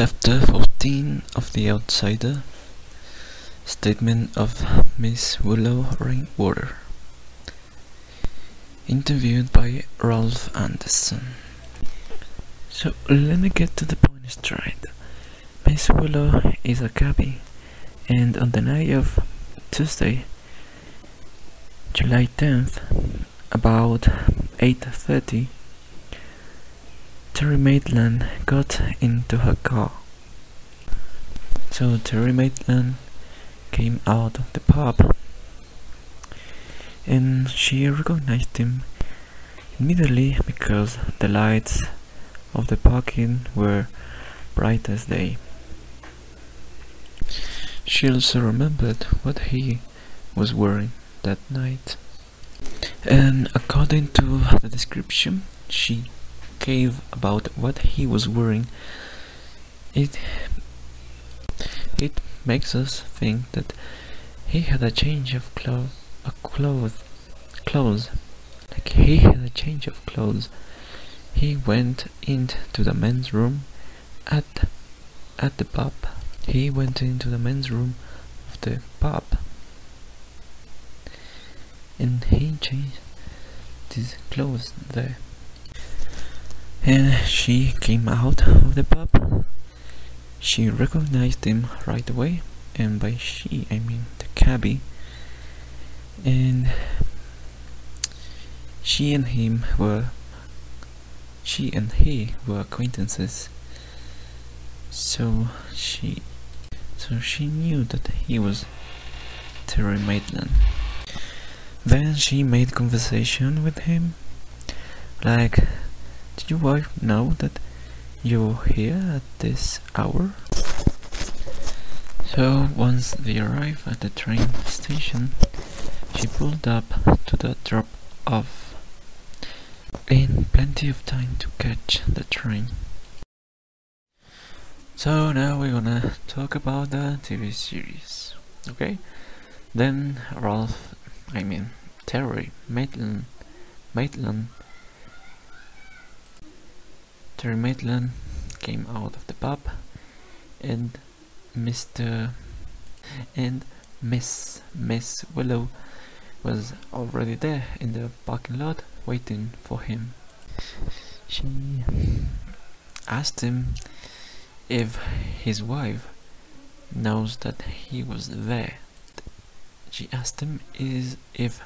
Chapter 14 of The Outsider Statement of Miss Willow Rainwater Interviewed by Ralph Anderson So let me get to the point straight. Miss Willow is a cabbie and on the night of Tuesday, July 10th, about 8.30 Terry Maitland got into her car. So Terry Maitland came out of the pub and she recognized him immediately because the lights of the parking were bright as day. She also remembered what he was wearing that night. And according to the description, she gave about what he was wearing, it it makes us think that he had a change of clothes, a clothes, clothes, like he had a change of clothes. He went into the men's room at at the pub. He went into the men's room of the pub, and he changed his clothes there. And she came out of the pub. She recognized him right away, and by she I mean the cabbie. And she and him were she and he were acquaintances. So she so she knew that he was Terry Maitland. Then she made conversation with him like did your wife know that you're here at this hour? So once they arrived at the train station, she pulled up to the drop off in plenty of time to catch the train. So now we're gonna talk about the TV series, okay? Then Ralph, I mean Terry Maitland, Maitland Terry Maitland came out of the pub and Mr. and Miss Miss Willow was already there in the parking lot waiting for him. She asked him if his wife knows that he was there. She asked him is if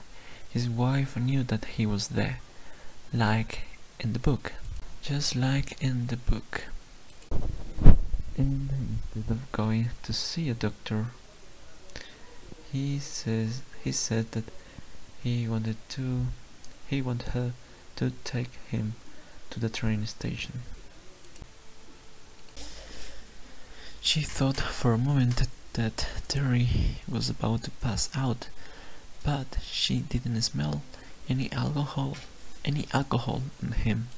his wife knew that he was there, like in the book just like in the book. And instead of going to see a doctor, he says he said that he wanted to he wanted her to take him to the train station. She thought for a moment that, Terry was about to pass out, but she didn't smell any alcohol any alcohol on him.